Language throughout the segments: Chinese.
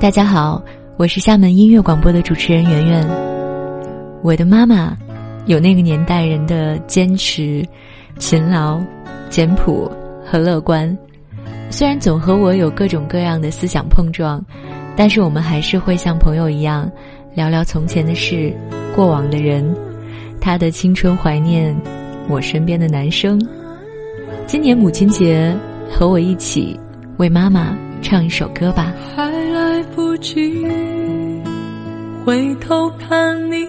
大家好，我是厦门音乐广播的主持人圆圆。我的妈妈有那个年代人的坚持、勤劳、简朴和乐观。虽然总和我有各种各样的思想碰撞，但是我们还是会像朋友一样聊聊从前的事、过往的人、他的青春怀念、我身边的男生。今年母亲节，和我一起为妈妈唱一首歌吧。不及回头看你，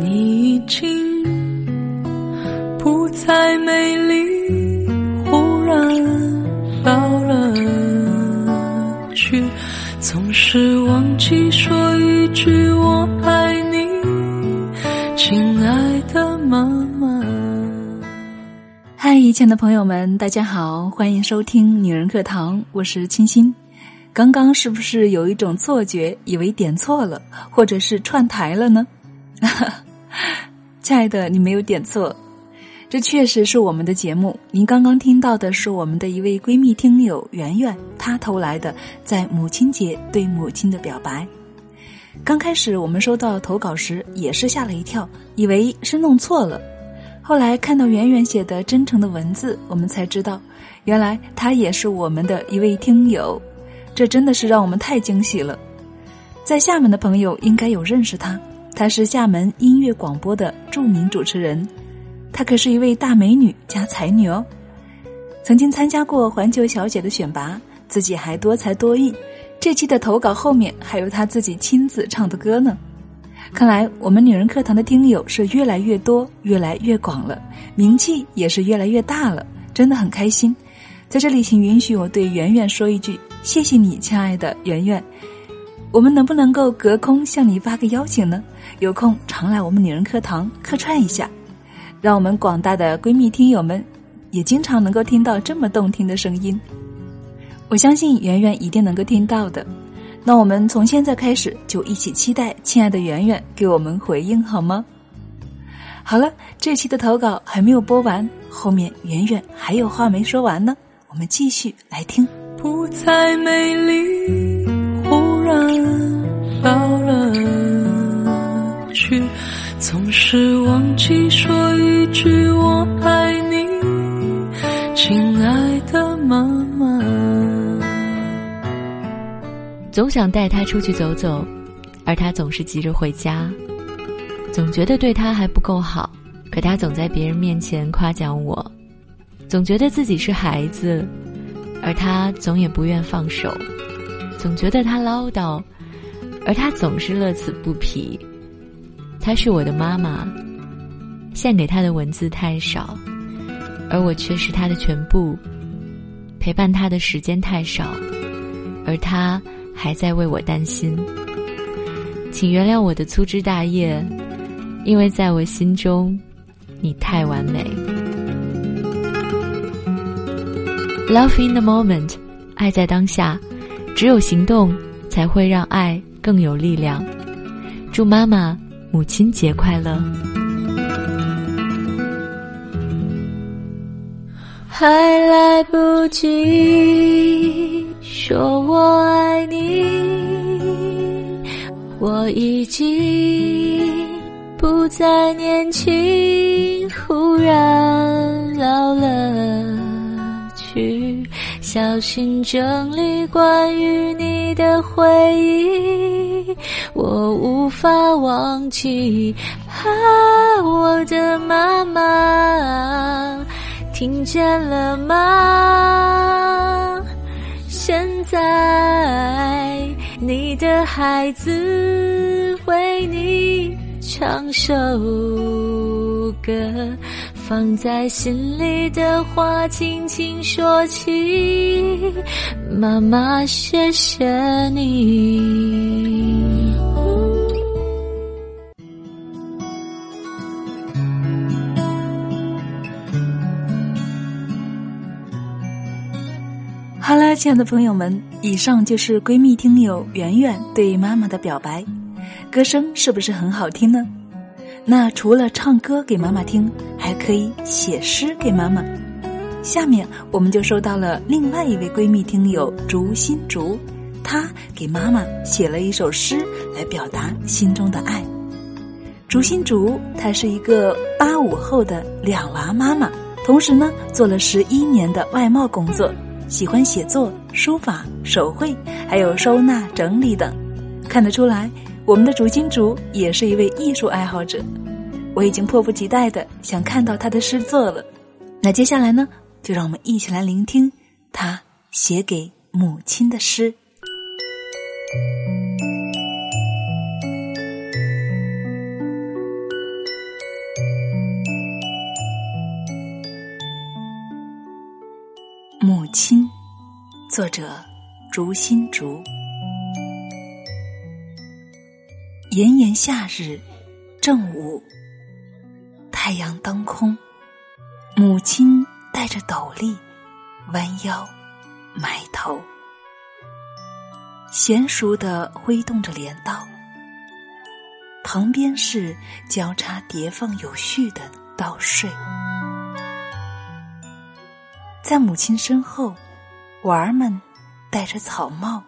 你已经不再美丽，忽然老了去，总是忘记说一句我爱你，亲爱的妈妈。嗨，亲爱的朋友们，大家好，欢迎收听女人课堂，我是清新。刚刚是不是有一种错觉，以为点错了，或者是串台了呢？亲爱的，你没有点错，这确实是我们的节目。您刚刚听到的是我们的一位闺蜜听友圆圆，她投来的在母亲节对母亲的表白。刚开始我们收到投稿时也是吓了一跳，以为是弄错了。后来看到圆圆写的真诚的文字，我们才知道，原来她也是我们的一位听友。这真的是让我们太惊喜了，在厦门的朋友应该有认识她，她是厦门音乐广播的著名主持人，她可是一位大美女加才女哦，曾经参加过环球小姐的选拔，自己还多才多艺。这期的投稿后面还有她自己亲自唱的歌呢，看来我们女人课堂的听友是越来越多，越来越广了，名气也是越来越大了，真的很开心。在这里，请允许我对圆圆说一句：谢谢你，亲爱的圆圆。我们能不能够隔空向你发个邀请呢？有空常来我们女人课堂客串一下，让我们广大的闺蜜听友们也经常能够听到这么动听的声音。我相信圆圆一定能够听到的。那我们从现在开始就一起期待亲爱的圆圆给我们回应，好吗？好了，这期的投稿还没有播完，后面圆圆还有话没说完呢。我们继续来听。不再美丽，忽然老了去，总是忘记说一句我爱你，亲爱的妈妈。总想带他出去走走，而他总是急着回家。总觉得对他还不够好，可他总在别人面前夸奖我。总觉得自己是孩子，而他总也不愿放手；总觉得他唠叨，而他总是乐此不疲。她是我的妈妈，献给她的文字太少，而我却是她的全部。陪伴她的时间太少，而她还在为我担心。请原谅我的粗枝大叶，因为在我心中，你太完美。Love in the moment，爱在当下，只有行动才会让爱更有力量。祝妈妈母亲节快乐！还来不及说我爱你，我已经不再年轻，忽然老了。小心整理关于你的回忆，我无法忘记。啊，我的妈妈，听见了吗？现在你的孩子为你唱首歌。放在心里的话，轻轻说起。妈妈，谢谢你。好了，亲爱的朋友们，以上就是闺蜜听友圆圆对妈妈的表白，歌声是不是很好听呢？那除了唱歌给妈妈听，还可以写诗给妈妈。下面我们就收到了另外一位闺蜜听友竹心竹，她给妈妈写了一首诗来表达心中的爱。竹心竹，她是一个八五后的两娃妈妈，同时呢做了十一年的外贸工作，喜欢写作、书法、手绘，还有收纳整理等。看得出来，我们的竹心竹也是一位艺术爱好者。我已经迫不及待的想看到他的诗作了。那接下来呢，就让我们一起来聆听他写给母亲的诗。母亲，作者竹心竹。炎炎夏日，正午，太阳当空，母亲戴着斗笠，弯腰，埋头，娴熟的挥动着镰刀。旁边是交叉叠放有序的稻穗。在母亲身后，娃儿们戴着草帽，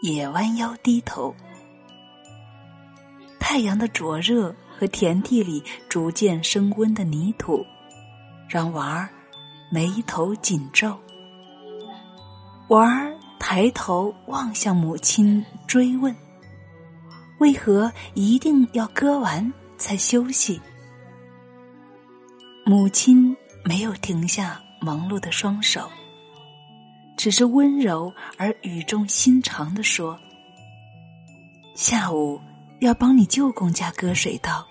也弯腰低头。太阳的灼热和田地里逐渐升温的泥土，让娃儿眉头紧皱。娃儿抬头望向母亲，追问：“为何一定要割完才休息？”母亲没有停下。忙碌的双手，只是温柔而语重心长的说：“下午要帮你舅公家割水稻，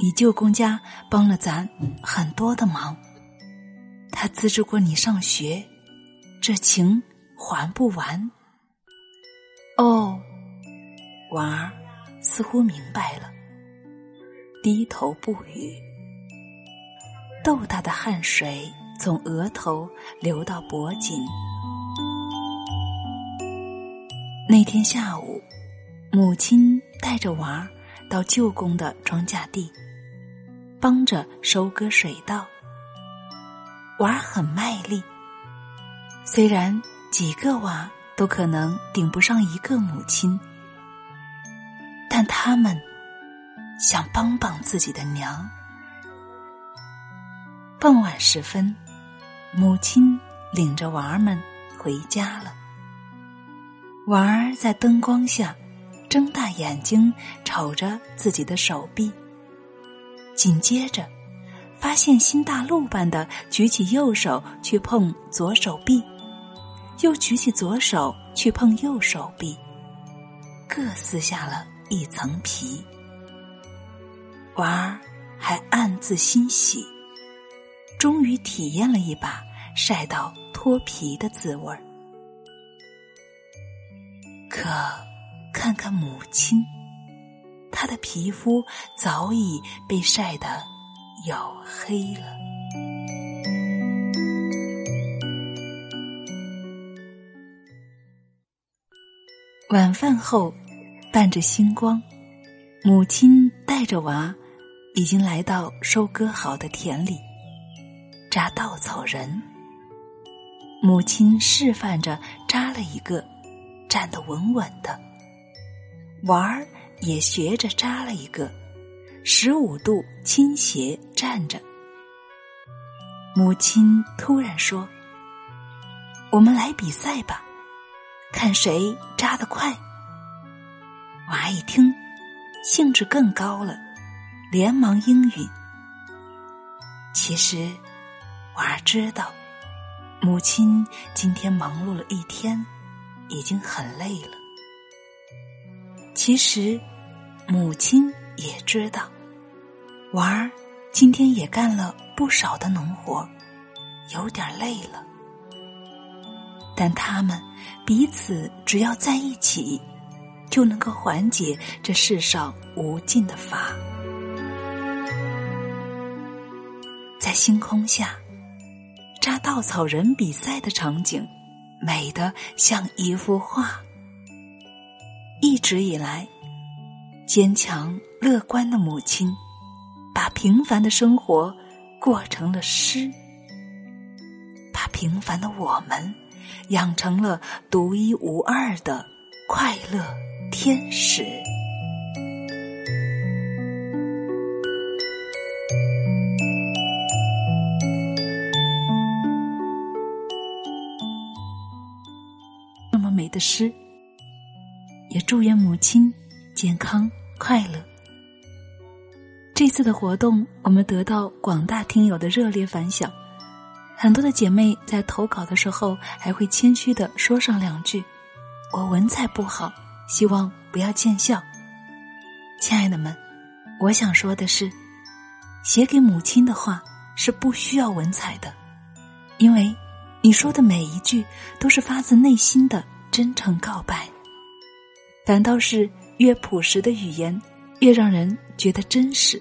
你舅公家帮了咱很多的忙，他资助过你上学，这情还不完。”哦，娃儿似乎明白了，低头不语，豆大的汗水。从额头流到脖颈。那天下午，母亲带着娃儿到舅公的庄稼地，帮着收割水稻。娃儿很卖力，虽然几个娃都可能顶不上一个母亲，但他们想帮帮自己的娘。傍晚时分。母亲领着娃儿们回家了。娃儿在灯光下睁大眼睛瞅着自己的手臂，紧接着发现新大陆般的举起右手去碰左手臂，又举起左手去碰右手臂，各撕下了一层皮。娃儿还暗自欣喜。终于体验了一把晒到脱皮的滋味儿，可看看母亲，她的皮肤早已被晒得黝黑了。晚饭后，伴着星光，母亲带着娃，已经来到收割好的田里。扎稻草人，母亲示范着扎了一个，站得稳稳的。娃儿也学着扎了一个，十五度倾斜站着。母亲突然说：“我们来比赛吧，看谁扎得快。”娃一听，兴致更高了，连忙应允。其实。娃知道，母亲今天忙碌了一天，已经很累了。其实，母亲也知道，娃儿今天也干了不少的农活，有点累了。但他们彼此只要在一起，就能够缓解这世上无尽的乏。在星空下。扎稻草人比赛的场景，美得像一幅画。一直以来，坚强乐观的母亲，把平凡的生活过成了诗，把平凡的我们养成了独一无二的快乐天使。那么美的诗，祝愿母亲健康快乐。这次的活动，我们得到广大听友的热烈反响，很多的姐妹在投稿的时候还会谦虚的说上两句：“我文采不好，希望不要见笑。”亲爱的们，我想说的是，写给母亲的话是不需要文采的，因为你说的每一句都是发自内心的真诚告白。反倒是越朴实的语言，越让人觉得真实。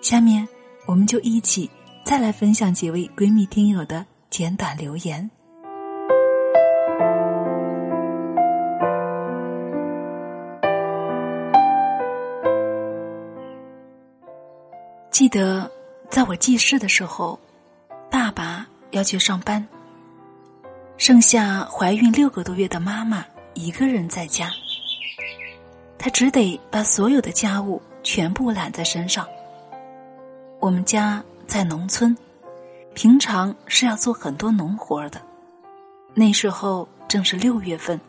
下面，我们就一起再来分享几位闺蜜听友的简短留言。记得在我记事的时候，爸爸要去上班，剩下怀孕六个多月的妈妈一个人在家，他只得把所有的家务全部揽在身上。我们家在农村，平常是要做很多农活的。那时候正是六月份，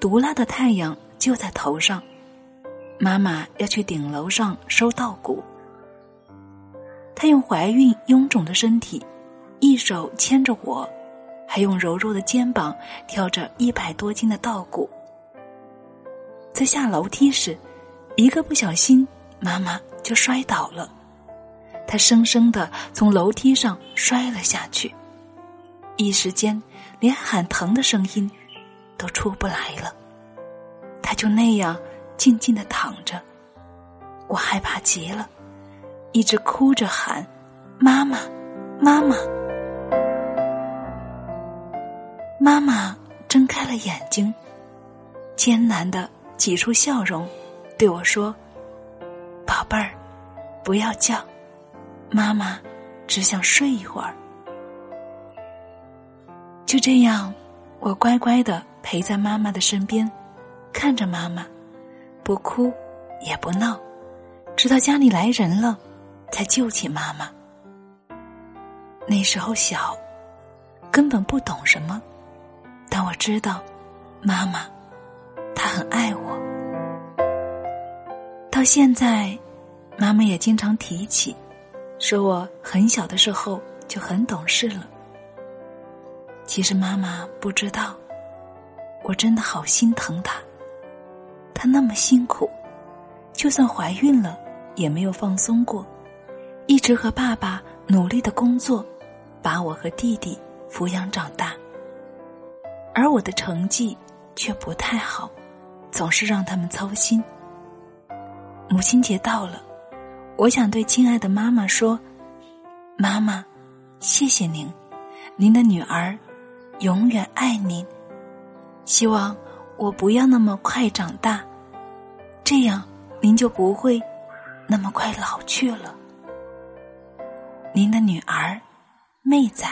毒辣的太阳就在头上。妈妈要去顶楼上收稻谷，她用怀孕臃肿的身体，一手牵着我，还用柔弱的肩膀挑着一百多斤的稻谷。下楼梯时，一个不小心，妈妈就摔倒了。他生生的从楼梯上摔了下去，一时间连喊疼的声音都出不来了。他就那样静静的躺着，我害怕极了，一直哭着喊：“妈妈，妈妈！”妈妈睁开了眼睛，艰难的挤出笑容，对我说：“宝贝儿，不要叫。”妈妈只想睡一会儿，就这样，我乖乖的陪在妈妈的身边，看着妈妈，不哭也不闹，直到家里来人了，才救起妈妈。那时候小，根本不懂什么，但我知道，妈妈，他很爱我。到现在，妈妈也经常提起。说我很小的时候就很懂事了。其实妈妈不知道，我真的好心疼她。她那么辛苦，就算怀孕了也没有放松过，一直和爸爸努力的工作，把我和弟弟抚养长大。而我的成绩却不太好，总是让他们操心。母亲节到了。我想对亲爱的妈妈说：“妈妈，谢谢您，您的女儿永远爱您。希望我不要那么快长大，这样您就不会那么快老去了。您的女儿，妹仔。”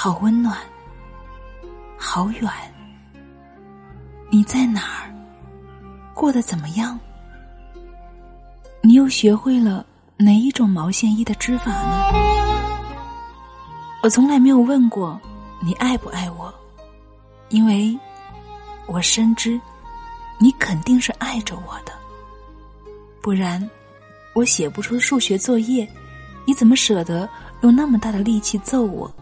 好温暖，好远。你在哪儿？过得怎么样？你又学会了哪一种毛线衣的织法呢？我从来没有问过你爱不爱我，因为我深知你肯定是爱着我的，不然我写不出数学作业，你怎么舍得？用那么大的力气揍我。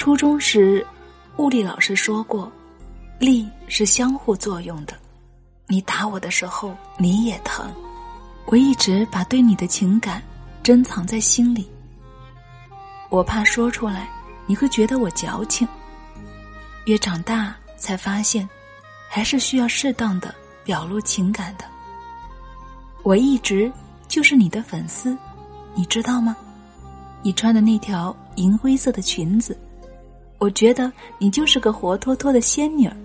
初中时，物理老师说过，力是相互作用的。你打我的时候，你也疼。我一直把对你的情感珍藏在心里。我怕说出来，你会觉得我矫情。越长大，才发现，还是需要适当的表露情感的。我一直就是你的粉丝，你知道吗？你穿的那条银灰色的裙子，我觉得你就是个活脱脱的仙女儿，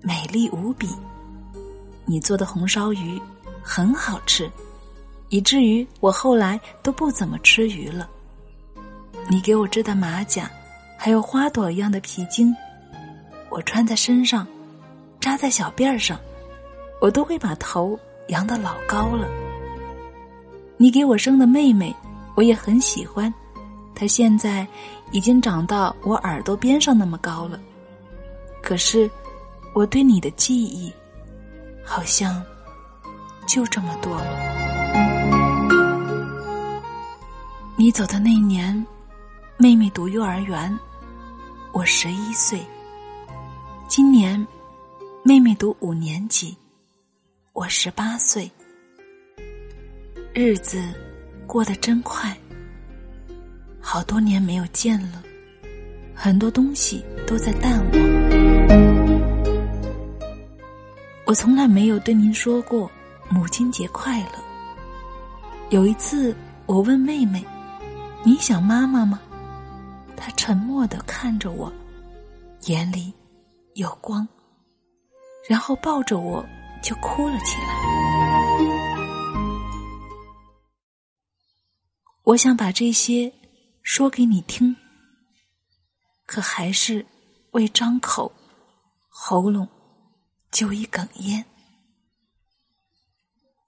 美丽无比。你做的红烧鱼很好吃，以至于我后来都不怎么吃鱼了。你给我织的马甲，还有花朵一样的皮筋，我穿在身上，扎在小辫儿上，我都会把头扬得老高了。你给我生的妹妹，我也很喜欢，他现在。已经长到我耳朵边上那么高了，可是我对你的记忆，好像就这么多了。你走的那年，妹妹读幼儿园，我十一岁；今年，妹妹读五年级，我十八岁。日子过得真快。好多年没有见了，很多东西都在淡忘。我从来没有对您说过母亲节快乐。有一次，我问妹妹：“你想妈妈吗？”她沉默的看着我，眼里有光，然后抱着我就哭了起来。我想把这些。说给你听，可还是未张口，喉咙就已哽咽。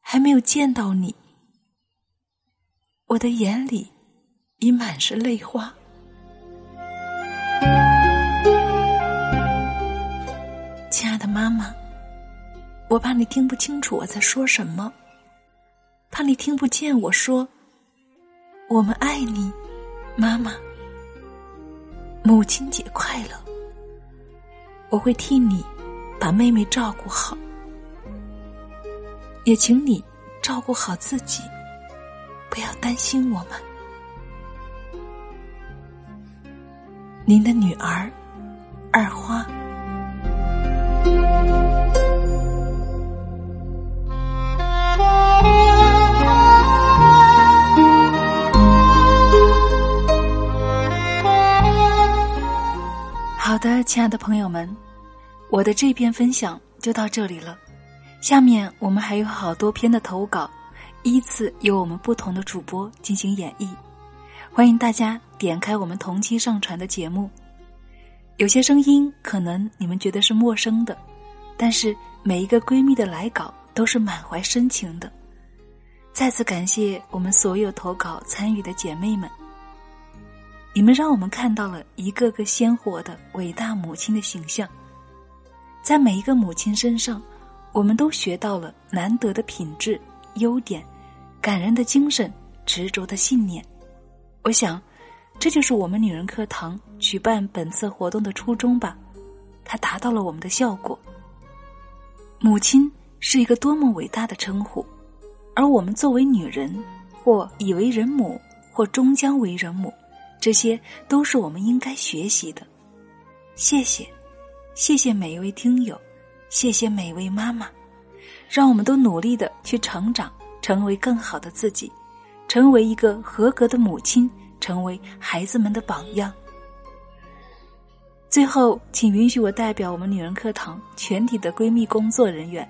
还没有见到你，我的眼里已满是泪花。亲爱的妈妈，我怕你听不清楚我在说什么，怕你听不见我说“我们爱你”。妈妈，母亲节快乐！我会替你把妹妹照顾好，也请你照顾好自己，不要担心我们。您的女儿，二花。的，亲爱的朋友们，我的这篇分享就到这里了。下面我们还有好多篇的投稿，依次由我们不同的主播进行演绎。欢迎大家点开我们同期上传的节目。有些声音可能你们觉得是陌生的，但是每一个闺蜜的来稿都是满怀深情的。再次感谢我们所有投稿参与的姐妹们。你们让我们看到了一个个鲜活的伟大母亲的形象，在每一个母亲身上，我们都学到了难得的品质、优点、感人的精神、执着的信念。我想，这就是我们女人课堂举办本次活动的初衷吧。它达到了我们的效果。母亲是一个多么伟大的称呼，而我们作为女人，或已为人母，或终将为人母。这些都是我们应该学习的，谢谢，谢谢每一位听友，谢谢每一位妈妈，让我们都努力的去成长，成为更好的自己，成为一个合格的母亲，成为孩子们的榜样。最后，请允许我代表我们女人课堂全体的闺蜜工作人员，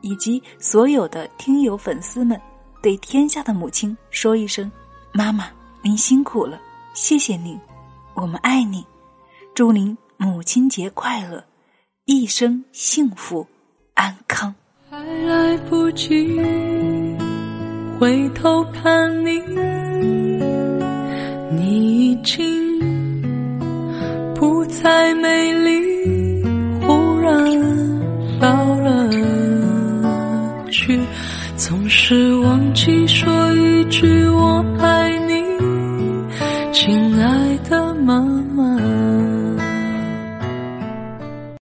以及所有的听友粉丝们，对天下的母亲说一声：妈妈，您辛苦了。谢谢您，我们爱你，祝您母亲节快乐，一生幸福安康。还来不及回头看你，你已经不再美丽，忽然老了去，总是忘记说一句我。